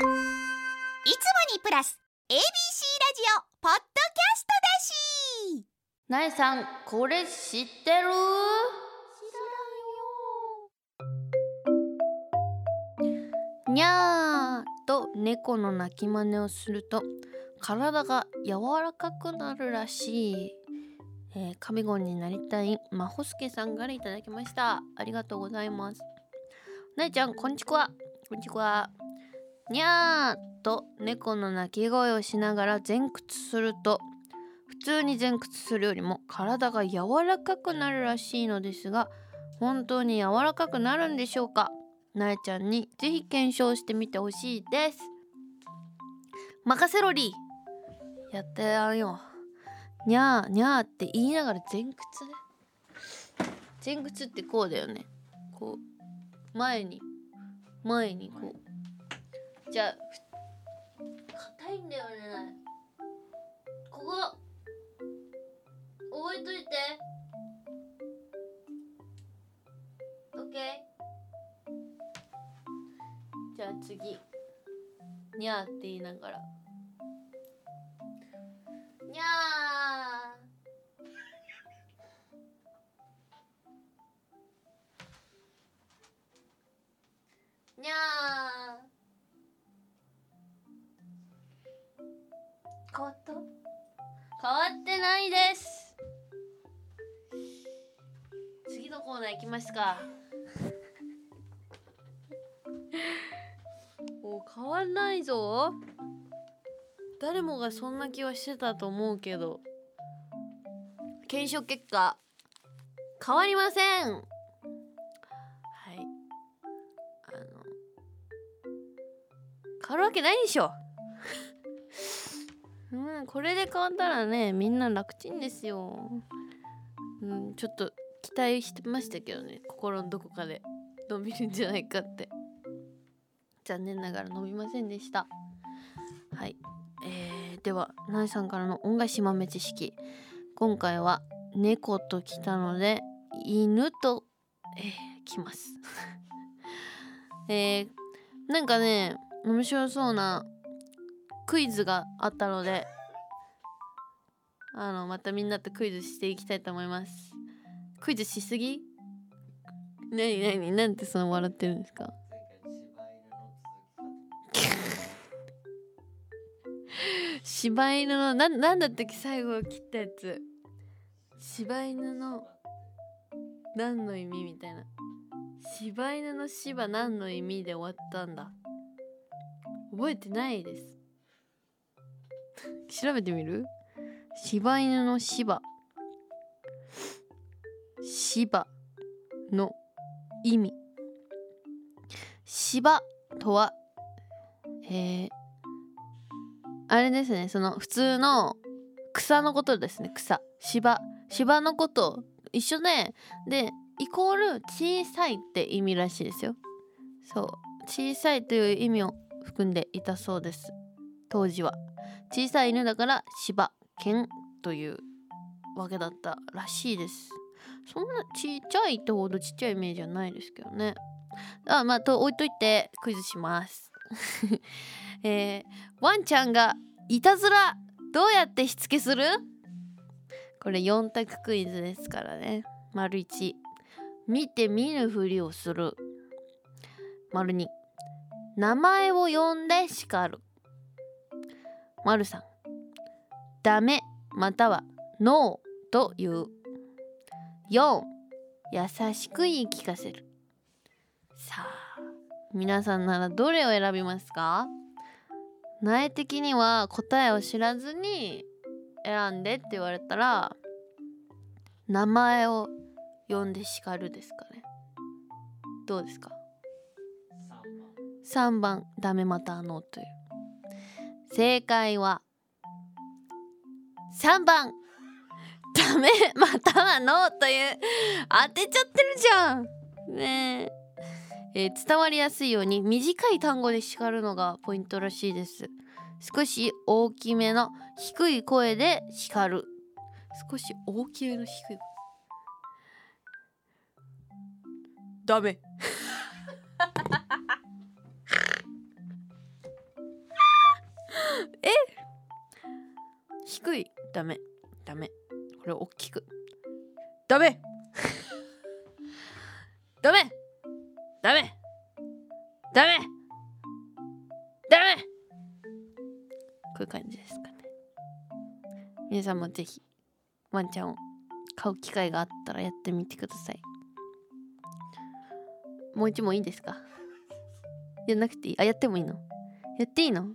いつもにプラス ABC ラジオポッドキャストだし。なえさんこれ知ってる？にゃーと猫の鳴き真似をすると体が柔らかくなるらしい、えー、神言になりたいまほすけさんからいただきました。ありがとうございます。なえちゃんこんちくわこんちくわにゃーと猫の鳴き声をしながら前屈すると普通に前屈するよりも体が柔らかくなるらしいのですが本当に柔らかくなるんでしょうか？なえちゃんにぜひ検証してみてほしいです。任せろり！やってやるよにゃーにゃーって言いながら前屈前屈ってこうだよね。こう前に前にこう。じゃあ。硬いんだよね。ここ。覚えといて。オッケーじゃあ次。にゃーって言いながら。にゃー。にゃー変わった変わってないです。次のコーナー行きますか。お変わんないぞ。誰もがそんな気はしてたと思うけど。検証結果。変わりません。はい。あの。変わるわけないでしょ。うんこれで変わったらねみんな楽ちんですよ。うんちょっと期待してましたけどね心のどこかで。伸びるんじゃないかって。残念ながら伸びませんでした。はい。えー、ではナイさんからの恩返し豆知識。今回は猫と来たので犬と、えー、来ます。えー、なんかね面白そうなクイズがあったのであのまたみんなとクイズしていきたいと思います。クイズしすぎ？何何なんてその笑ってるんですか？柴犬のななんだったっけ最後切ったやつ。柴犬の何の意味みたいな。柴犬の柴何の意味で終わったんだ。覚えてないです調べてみる？柴犬の柴柴の意味。柴とはえー、あれですね。その普通の草のことですね。草。芝。芝のこと一緒ででイコール小さいって意味らしいですよ。そう。小さいという意味を含んでいたそうです。当時は。小さい犬だから芝犬というわけだったらしいです。そんなちっちゃいってほどちっちゃいイメージはないですけどね。あまあと置いといてクイズします。えー、ワンちゃんがいたずらどうやってしつけする？これ4択クイズですからね。丸1見て見ぬふりをする。丸2名前を呼んで叱る。丸3ダメまたはノーと言う。4優しく言い聞かせる。さあ皆さんならどれを選びますか？苗的には答えを知らずに選んでって言われたら名前を呼んで叱るですかね。どうですか？3番。ダメまたあのという。正解は3番。ダメ。またはノーという当てちゃってるじゃん。ねえ。えー、伝わりやすいように短い単語で叱るのがポイントらしいです。少し大きめの低い声で叱る。少し大きめの低い。ダメ え？低い。ダメ。ダメ。これ大きく。ダメ。ダメ。ダメ。ダメ。ダメ。こういう感じですかね。皆さんもぜひワンちゃんを飼う機会があったらやってみてください。もう一問いいですか？やんなくていい。あやってもいいの？やっていいの？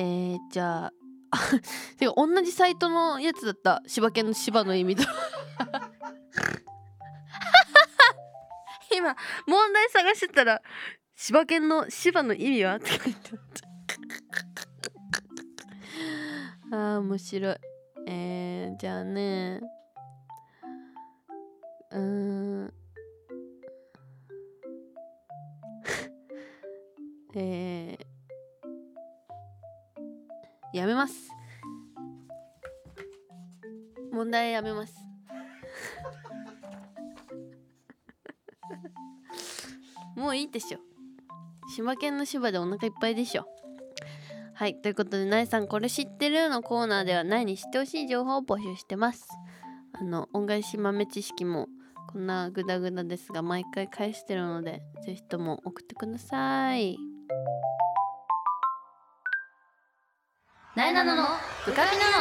えー、じゃああ てか同じサイトのやつだった。柴犬の柴の意味と。今問題探してたら柴犬の柴の意味はって書いてあった。あー面白い。えー、じゃあね。うん。えー、やめます。問題やめます。もういいでしょ。柴犬の柴でお腹いっぱいでしょ。はいということでなえさんこれ知ってる？のコーナーではないに知ってほしい情報を募集してます。あの恩返し豆知識もこんなグダグダですが毎回返してるのでぜひとも送ってください。なえなののブカピナの。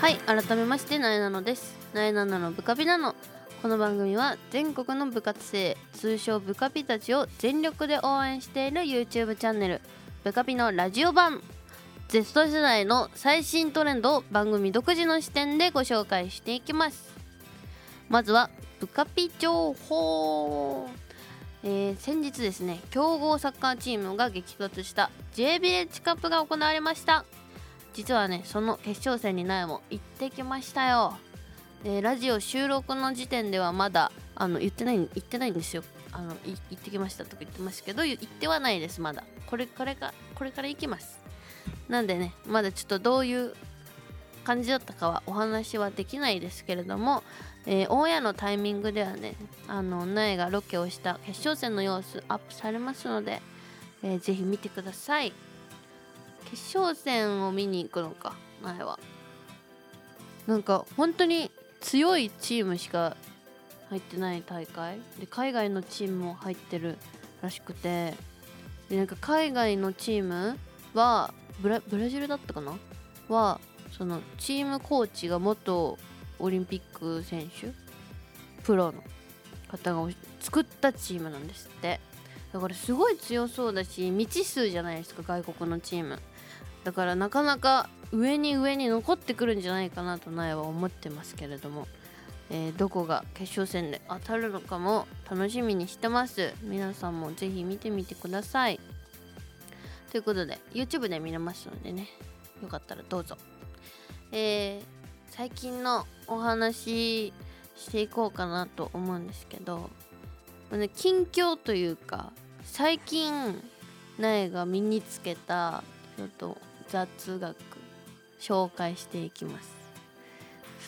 はい改めましてなえなのです。なえなののブカピナの。この番組は全国の部活生通称ブカピたちを全力で応援している YouTube チャンネルブカピのラジオ版 Z 世代の最新トレンドを番組独自の視点でご紹介していきます。まずはブカピ情報。えー先日ですね強豪サッカーチームが激突した J ビレッジカップが行われました。実はねその決勝戦に苗も行ってきましたよ、えーラジオ収録の時点ではまだあの言ってない言ってないんですよ。あのい行ってきましたとか言ってますけど言ってはないですまだ。これこれかこれから行きます。なんでねまだちょっとどういう感じだったかはお話はできないですけれども、えーオンエアのタイミングではねあの苗がロケをした決勝戦の様子アップされますので、えーぜひ見てください。決勝戦を見に行くのか苗は。なんか本当に強いチームしか入ってない大会。で海外のチームも入ってるらしくてでなんか海外のチームはブラブラジルだったかな？はそのチームコーチが元オリンピック選手プロの方が作ったチームなんですって。だからすごい強そうだし未知数じゃないですか外国のチーム。だからなかなか上に上に残ってくるんじゃないかなと苗は思ってますけれども、えーどこが決勝戦で当たるのかも楽しみにしてます。皆さんもぜひ見てみてください。ということで YouTube で見れますのでね。よかったらどうぞ。えー最近のお話していこうかなと思うんですけど、まね、近況というか最近苗が身につけたちょっと雑学紹介していきます。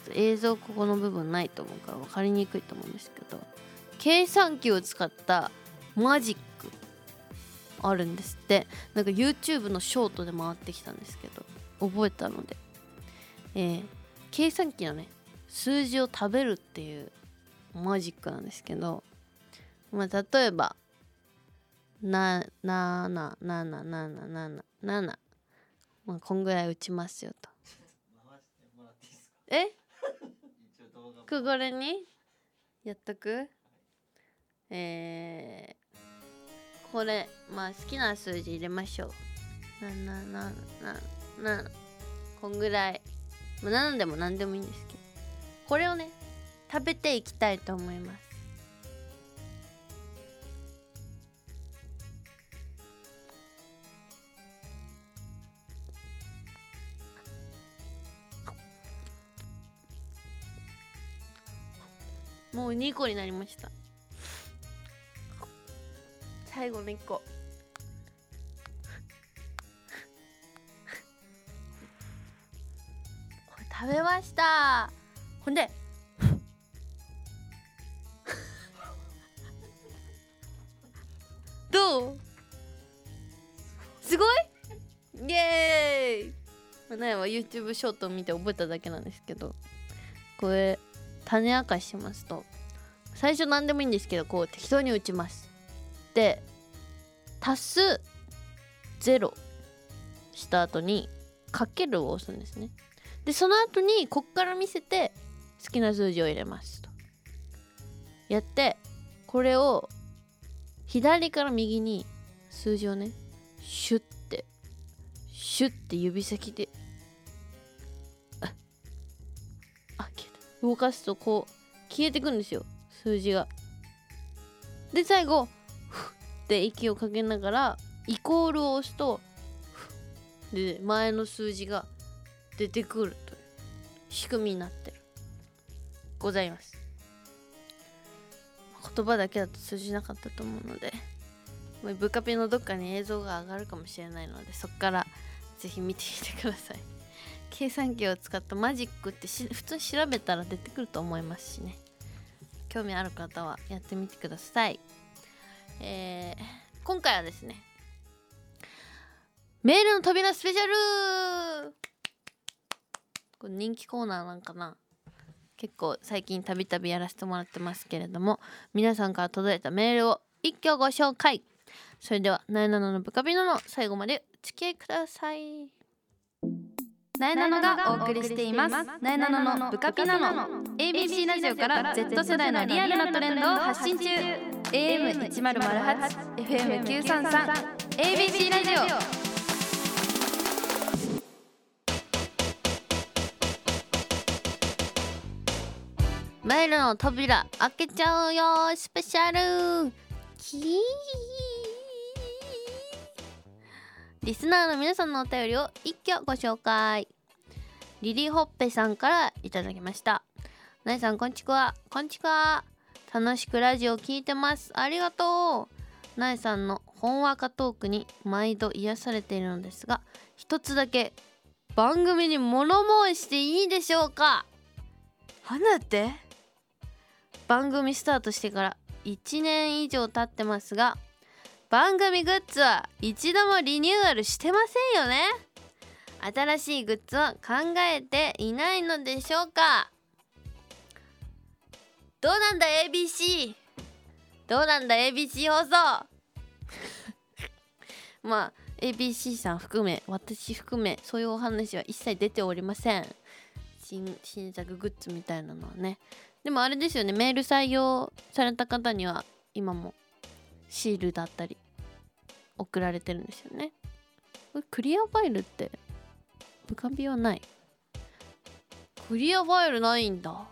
ちょっと映像ここの部分ないと思うから分かりにくいと思うんですけど計算機を使ったマジックあるんですって。なんか YouTube のショートで回ってきたんですけど覚えたので。えー、計算機のね数字を食べるっていうマジックなんですけど、まあ、例えば7 7 7 7 7 7まあこんぐらい打ちますよと。え？これに？やっとく？えー、これまあ好きな数字入れましょう。777こんぐらい。まあ何でも何でもいいんですけど。これをね食べていきたいと思います。もう2個になりました。最後の1個。食べました。ほんで どう？すごい？イエーイ。まあ、苗は YouTube ショートを見て覚えただけなんですけど。これ種明かししますと。最初何でもいいんですけどこう適当に打ちます。で足す0した後にかけるを押すんですね。でその後にこっから見せて好きな数字を入れますと。やってこれを左から右に数字をねシュッてシュッて指先でああ消えた。動かすとこう消えてくんですよ数字が。で最後ふって息をかけながらイコールを押すとふで前の数字が出てくるという仕組みになってる。ございます。言葉だけだと通じなかったと思うのでブカピのどっかに映像が上がるかもしれないのでそこからぜひ見てみてください。計算機を使ったマジックって普通に調べたら出てくると思いますしね。興味ある方はやってみてください。えー、今回はですねメールの扉スペシャルこれ人気コーナーなんかな。結構最近たびたびやらせてもらってますけれども皆さんから届いたメールを一挙ご紹介。それでは「なえなののブカビノ」の最後までお付き合いください。なえなのがお送りしています。なえなののブカピナノ ABC ラジオから Z 世代のリアルなトレンドを発信中。AM1008 FM933 ABC ラジオ。メールの扉開けちゃうよスペシャル。キー。リスナーの皆さんのお便りを一挙ご紹介。リリホッペさんからいただきました。なえさんこんちくわこんちくわ楽しくラジオ聞いてます。ありがとう。なえさんのほんわかトークに毎度癒されているのですが一つだけ番組に物申していいでしょうか。花って。番組スタートしてから1年以上経ってますが番組グッズは一度もリニューアルしてませんよね。新しいグッズは考えていないのでしょうか。どうなんだ ABC どうなんだ ABC 放送？まあ ABC さん含め私含めそういうお話は一切出ておりません。新新作グッズみたいなのはね。でもあれですよねメール採用された方には今もシールだったり送られてるんですよね。クリアファイルってブカビはない。クリアファイルないんだ。ハ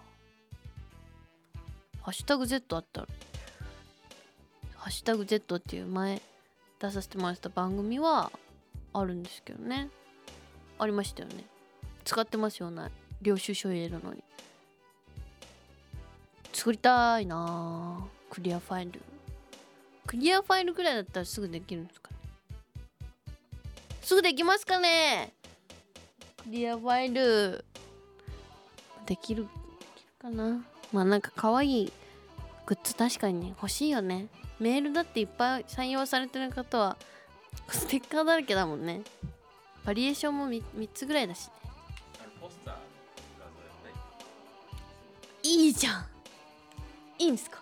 ッシュタグ Z あったら。ハッシュタグ Z っていう前出させてもらった番組はあるんですけどね。ありましたよね。使ってますよね。領収書入れるのに。作りたいな。クリアファイル。クリアファイルぐらいだったらすぐできるんですかね。すぐできますかね。クリアファイル。できるかな。まあなんか可愛いグッズ確かに欲しいよね。メールだっていっぱい採用されてる方はステッカーだらけだもんね。バリエーションも 3, 3つぐらいだしね。いいじゃんいいんですか？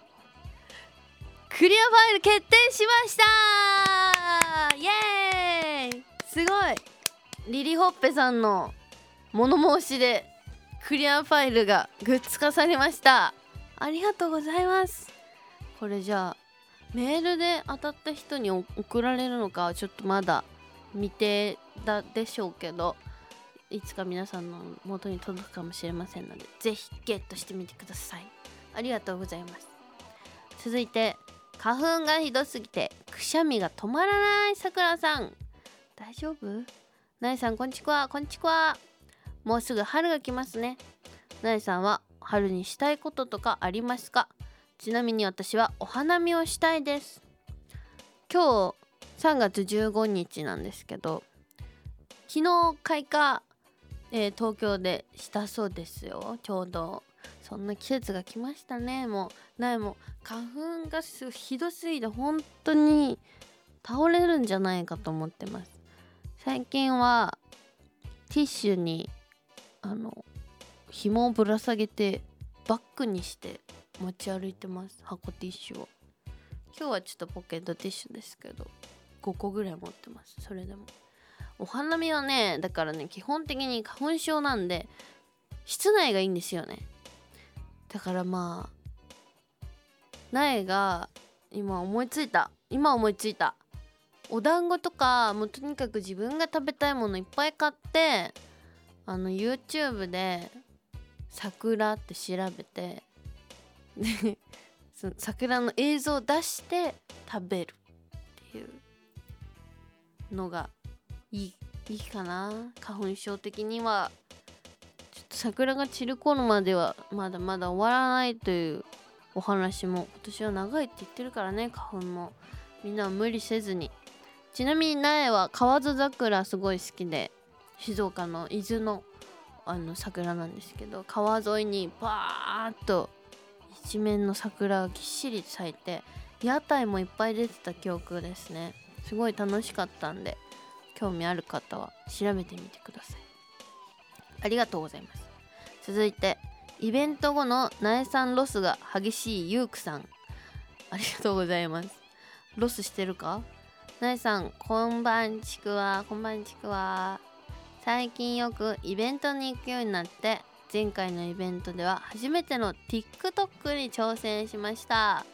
クリアファイル決定しました！イエーイ！すごい！リリホッペさんの物申しでクリアファイルがグッズ化されました。ありがとうございます。これじゃあメールで当たった人に送られるのかちょっとまだ未定だでしょうけどいつか皆さんの元に届くかもしれませんので是非ゲットしてみてください。ありがとうございます。続いて花粉がひどすぎてくしゃみが止まらないさくらさん。大丈夫？なえさんこんちくわこんちくわ。もうすぐ春が来ますね。なえさんは春にしたいこととかありますか？ちなみに私はお花見をしたいです。今日3月15日なんですけど昨日開花、えー、東京でしたそうですよ。ちょうどそんな季節が来ましたね。もう苗も花粉がひどすぎて本当に倒れるんじゃないかと思ってます。最近はティッシュにあの紐をぶら下げてバッグにして持ち歩いてます。箱ティッシュを。今日はちょっとポケットティッシュですけど5個ぐらい持ってます。それでも。お花見はねだからね基本的に花粉症なんで室内がいいんですよね。だからまあ苗が今思いついた。今思いついた。お団子とかもうとにかく自分が食べたいものいっぱい買ってあの YouTube で「桜」って調べてで その桜の映像を出して食べるっていうのがいいいいかな。花粉症的には。桜が散る頃まではまだまだ終わらないというお話も今年は長いって言ってるからね花粉もみんなは無理せずに。ちなみに苗は河津桜すごい好きで静岡の伊豆のあの桜なんですけど川沿いにバーッと一面の桜がぎっしり咲いて屋台もいっぱい出てた記憶ですね。すごい楽しかったんで興味ある方は調べてみてください。ありがとうございます。続いてイベント後の苗さんロスが激しいゆうくさん。ありがとうございます。ロスしてるか？苗さんこんばんちくわこんばんちくわ。最近よくイベントに行くようになって前回のイベントでは初めての TikTok に挑戦しました、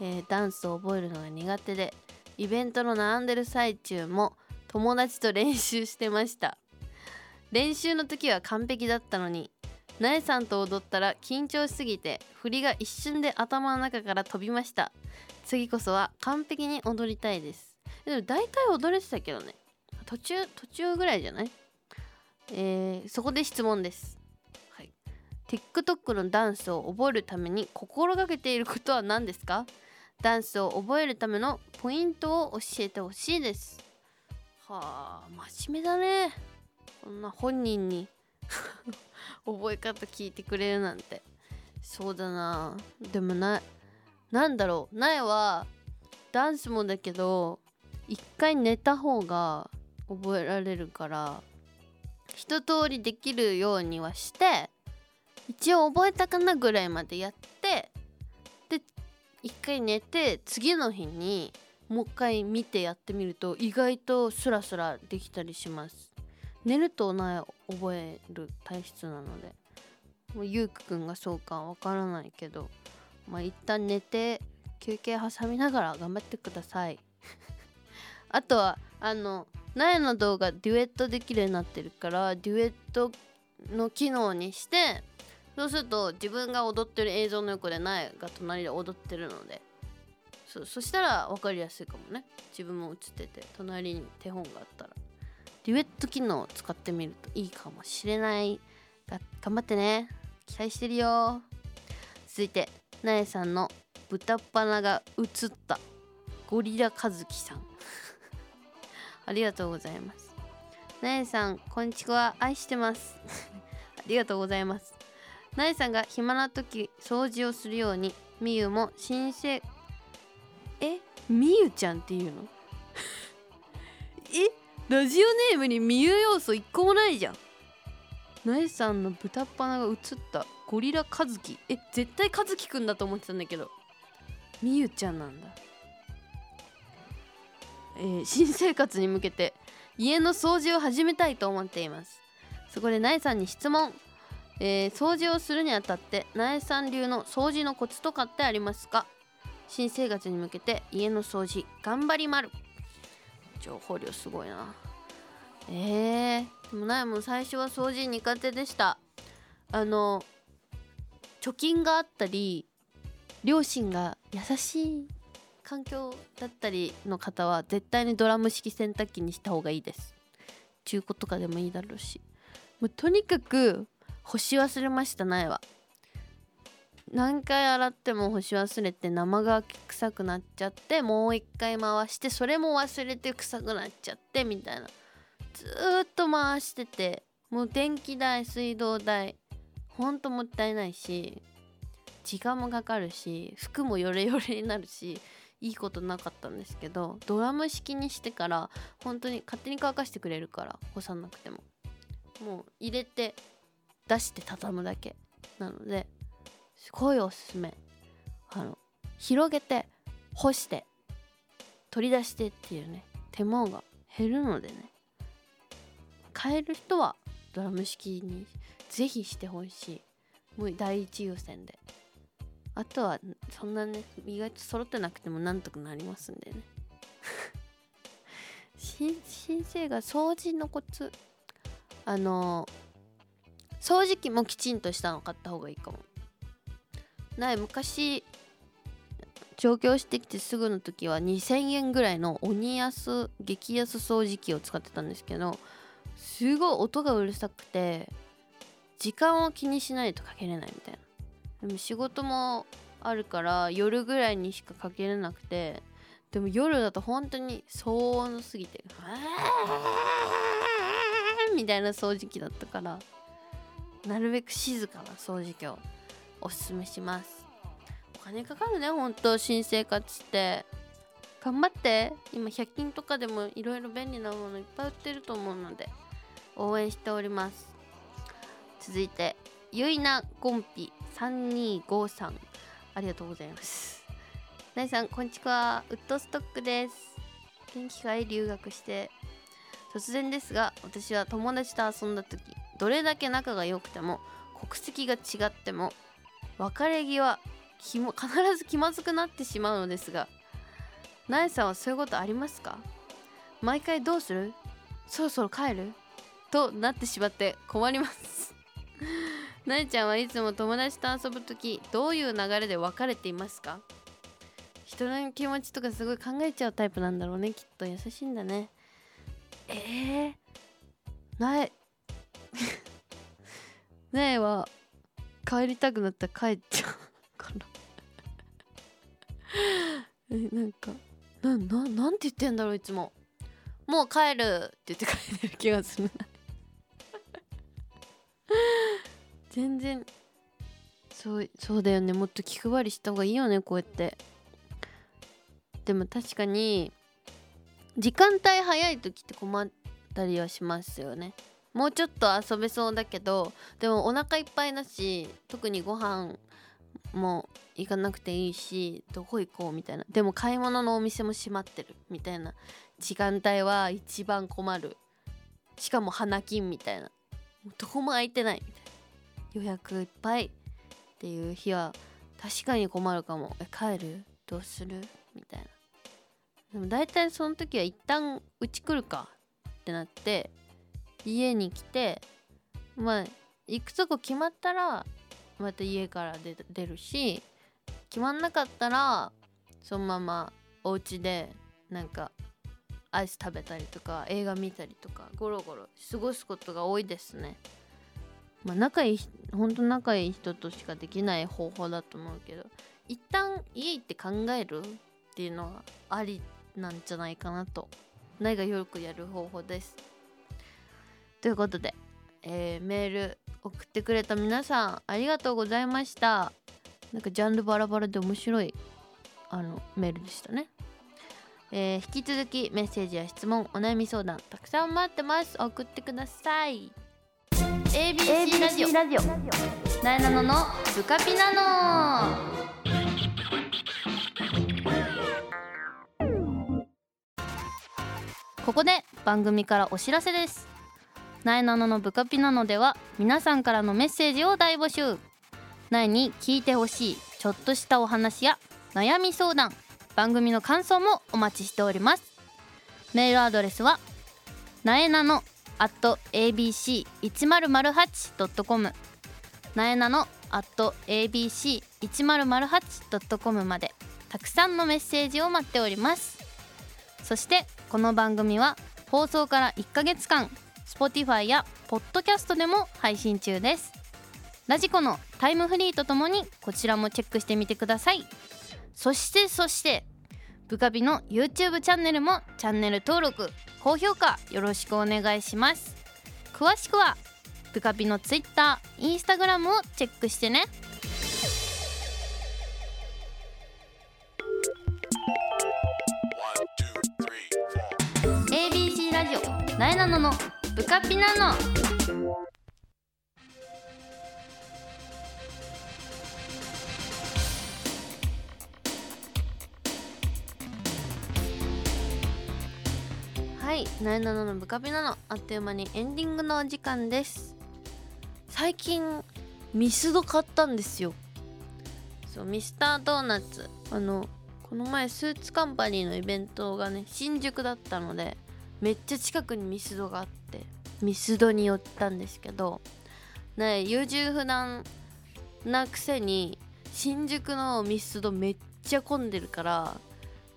えーダンスを覚えるのが苦手でイベントの並んでる最中も友達と練習してました。練習の時は完璧だったのに苗さんと踊ったら緊張しすぎて振りが一瞬で頭の中から飛びました。次こそは完璧に踊りたいです。でも大体踊れてたけどね。途中途中ぐらいじゃない？えーそこで質問です、はい、TikTok のダンスを覚えるために心がけていることは何ですか？ダンスを覚えるためのポイントを教えてほしいです。はあ真面目だね。こんな本人に 覚え方聞いてくれるなんて。そうだな。でもななんだろう。苗はダンスもだけど一回寝た方が覚えられるから一通りできるようにはして一応覚えたかなぐらいまでやってで一回寝て次の日にもう一回見てやってみると意外とスラスラできたりします。寝るとな覚える体質なのでもうゆうくくんがそうかわからないけどまあ一旦寝て休憩挟みながら頑張ってください。あとはあの苗の動画デュエットできるようになってるからデュエットの機能にしてそうすると自分が踊ってる映像の横で苗が隣で踊ってるのでそそしたら分かりやすいかもね。自分も映ってて隣に手本があったら。デュエット機能を使ってみるといいかもしれない。が頑張ってね。期待してるよ。続いて苗さんの豚っ鼻が映ったゴリラ和樹さん。ありがとうございます。苗さんこんちくわ愛してます。ありがとうございます。苗さんが暇な時掃除をするようにみゆも新生え？みゆちゃんっていうの？え？ラジオネームにみゆ要素一個もないじゃん。苗さんの豚っ鼻が映った。ゴリラ和樹え絶対和樹くんだと思ってたんだけど。みゆちゃんなんだ。えー新生活に向けて家の掃除を始めたいと思っています。そこで苗さんに質問、えー掃除をするにあたって苗さん流の掃除のコツとかってありますか？新生活に向けて家の掃除頑張りまる。情報量すごいな。えー、でも苗も最初は掃除苦手でした。あの貯金があったり両親が優しい環境だったりの方は絶対にドラム式洗濯機にした方がいいです。中古とかでもいいだろうし。もうとにかく干し忘れました苗は。何回洗っても干し忘れて生乾き臭くなっちゃってもう一回回してそれも忘れて臭くなっちゃってみたいな。ずっと回しててもう電気代水道代ほんともったいないし時間もかかるし服もヨレヨレになるしいいことなかったんですけどドラム式にしてから本当に勝手に乾かしてくれるから干さなくても。もう入れて出して畳むだけなのですごいおすすめ。あの広げて干して取り出してっていうね。手間が減るのでね。買える人はドラム式にぜひしてほしい。もう第一優先で。あとはそんなね意外と揃ってなくてもなんとかなりますんでね。先生が掃除のコツ。あの掃除機もきちんとしたの買った方がいいかも。ない昔上京してきてすぐの時は2000円ぐらいの鬼安激安掃除機を使ってたんですけどすごい音がうるさくて時間を気にしないとかけれないみたいな。でも仕事もあるから夜ぐらいにしかかけれなくてでも夜だと本当に騒音すぎてみたいな掃除機だったからなるべく静かな掃除機をおすすめします。お金かかるねほんと新生活って。頑張って。今100均とかでもいろいろ便利なものいっぱい売ってると思うので応援しております。続いてゆいなゴンピ3253ありがとうございます。なイさんこんにちは。ウッドストックです。元気かい？留学して。突然ですが私は友達と遊んだ時どれだけ仲が良くても国籍が違っても別れ際気も 必ず気まずくなってしまうのですがなえさんはそういうことありますか？毎回どうする？そろそろ帰る？となってしまって困ります。なえちゃんはいつも友達と遊ぶ時どういう流れで別れていますか？人の気持ちとかすごい考えちゃうタイプなんだろうねきっと優しいんだね。えー、なえなえは帰りたくなったら帰っちゃうから。えなんかなななんて言ってんだろういつも。もう帰るって言って帰ってる気がする。全然そうそうだよね。もっと気配りした方がいいよねこうやって。でも確かに時間帯早い時って困ったりはしますよね。もうちょっと遊べそうだけどでもお腹いっぱいだし特にご飯も行かなくていいしどこ行こうみたいな。でも買い物のお店も閉まってるみたいな時間帯は一番困る。しかも花金みたいな。どこも空いてない。みたいな予約いっぱいっていう日は確かに困るかも。え帰る？どうする？みたいな。でも大体その時は一旦うち来るかってなって家に来てまあ行くとこ決まったらまた家から出るし決まんなかったらそのままお家でなんかアイス食べたりとか映画見たりとかゴロゴロ過ごすことが多いですね。まあ仲いいほんと仲いい人としかできない方法だと思うけど一旦家行って考えるっていうのはありなんじゃないかなとないがよくやる方法ですということで、えー、メール送ってくれた皆さんありがとうございました。なんかジャンルバラバラで面白いあのメールでしたね。えー、引き続きメッセージや質問お悩み相談たくさん待ってます。送ってください。ABC ラジオ。ラジオ。なえなののブカピナノ。ここで番組からお知らせですなえなののブカピナノでは皆さんからのメッセージを大募集。なえに聞いてほしいちょっとしたお話や悩み相談番組の感想もお待ちしております。メールアドレスはなえなの at abc1008.com なえなの at abc1008.com までたくさんのメッセージを待っております。そしてこの番組は放送から1ヶ月間 Spotify や Podcast でも配信中です。ラジコのタイムフリーとともにこちらもチェックしてみてください。そしてそしてブカビの YouTube チャンネルもチャンネル登録高評価よろしくお願いします。詳しくはブカビの Twitter、Instagram をチェックしてね。なえなののブカピナノはい「なえなののブカピナの」あっという間にエンディングのお時間です。最近ミスド買ったんですよ。そうミスタードーナツ。あのこの前スーツカンパニーのイベントがね新宿だったのでめっちゃ近くにミスドがあってミスドに寄ったんですけどね優柔不断なくせに新宿のミスドめっちゃ混んでるから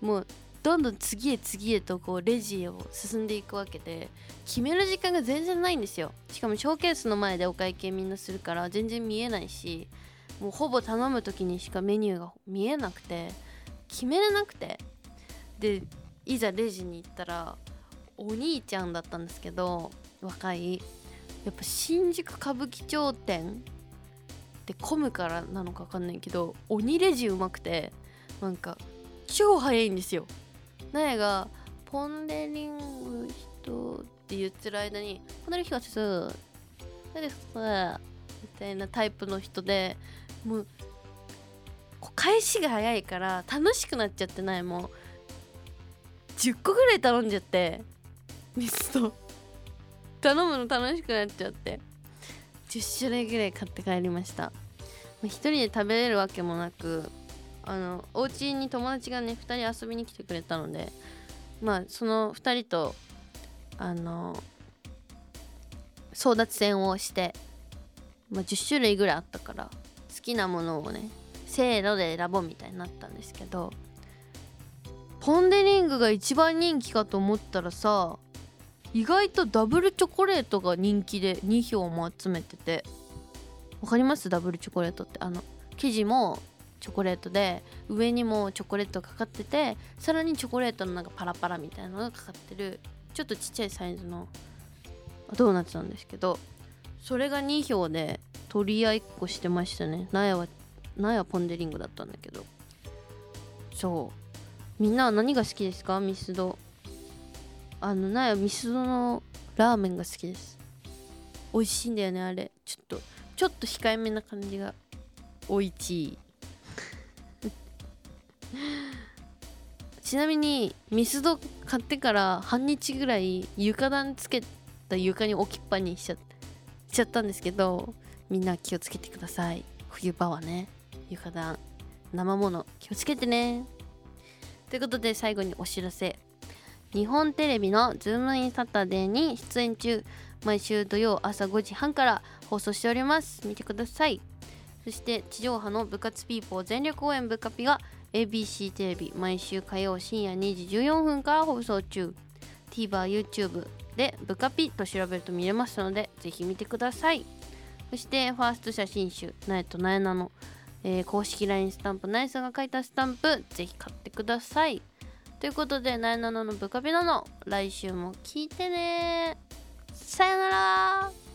もうどんどん次へ次へとこうレジを進んでいくわけで決める時間が全然ないんですよ。しかもショーケースの前でお会計みんなするから全然見えないしもうほぼ頼む時にしかメニューが見えなくて決めれなくて。でいざレジに行ったらお兄ちゃんだったんですけど若い。やっぱ新宿歌舞伎町店って混むからなのか分かんないけど鬼レジうまくてなんか超早いんですよ。苗が「ポン・デ・リング人」って言ってる間に「ポン・デ・リング人何ですか?」みたいなタイプの人でもうう返しが早いから楽しくなっちゃってないも。う10個ぐらい頼んじゃってミスト。頼むの楽しくなっちゃって。10種類ぐらい買って帰りました。まあ一人で食べれるわけもなくあのお家に友達がね2人遊びに来てくれたのでまあその2人とあの争奪戦をして、まあ、10種類ぐらいあったから好きなものをねせーので選ぼうみたいになったんですけどポン・デ・リングが一番人気かと思ったらさ意外とダブルチョコレートが人気で2票も集めてて。わかります？ダブルチョコレートって。あの生地もチョコレートで上にもチョコレートがかかっててさらにチョコレートのなんかパラパラみたいなのがかかってるちょっとちっちゃいサイズのドーナツなんですけどそれが2票で取り合いっこしてましたね。苗は苗はポン・デ・リングだったんだけど。そう。みんなは何が好きですか？ミスド。あの苗はミスドのラーメンが好きです。美味しいんだよねあれ。ちょっとちょっと控えめな感じが。おいちい。ちなみにミスド買ってから半日ぐらい床暖つけた床に置きっぱにしちゃしちゃったんですけどみんな気をつけてください。冬場はね床暖生もの気をつけてね。ということで最後にお知らせ日本テレビのズームインサタデーに出演中。毎週土曜朝5時半から放送しております。見てください。そして地上波の部活ピーポー全力応援部カピが ABC テレビ毎週火曜深夜2時14分から放送中。TVer、YouTube でブカピと調べると見れますのでぜひ見てください。そしてファースト写真集「なえとなえなの」えー公式 LINE スタンプなえさんが書いたスタンプぜひ買ってください。ということで、ナイナノのブカピナの、来週も聞いてね。さよなら。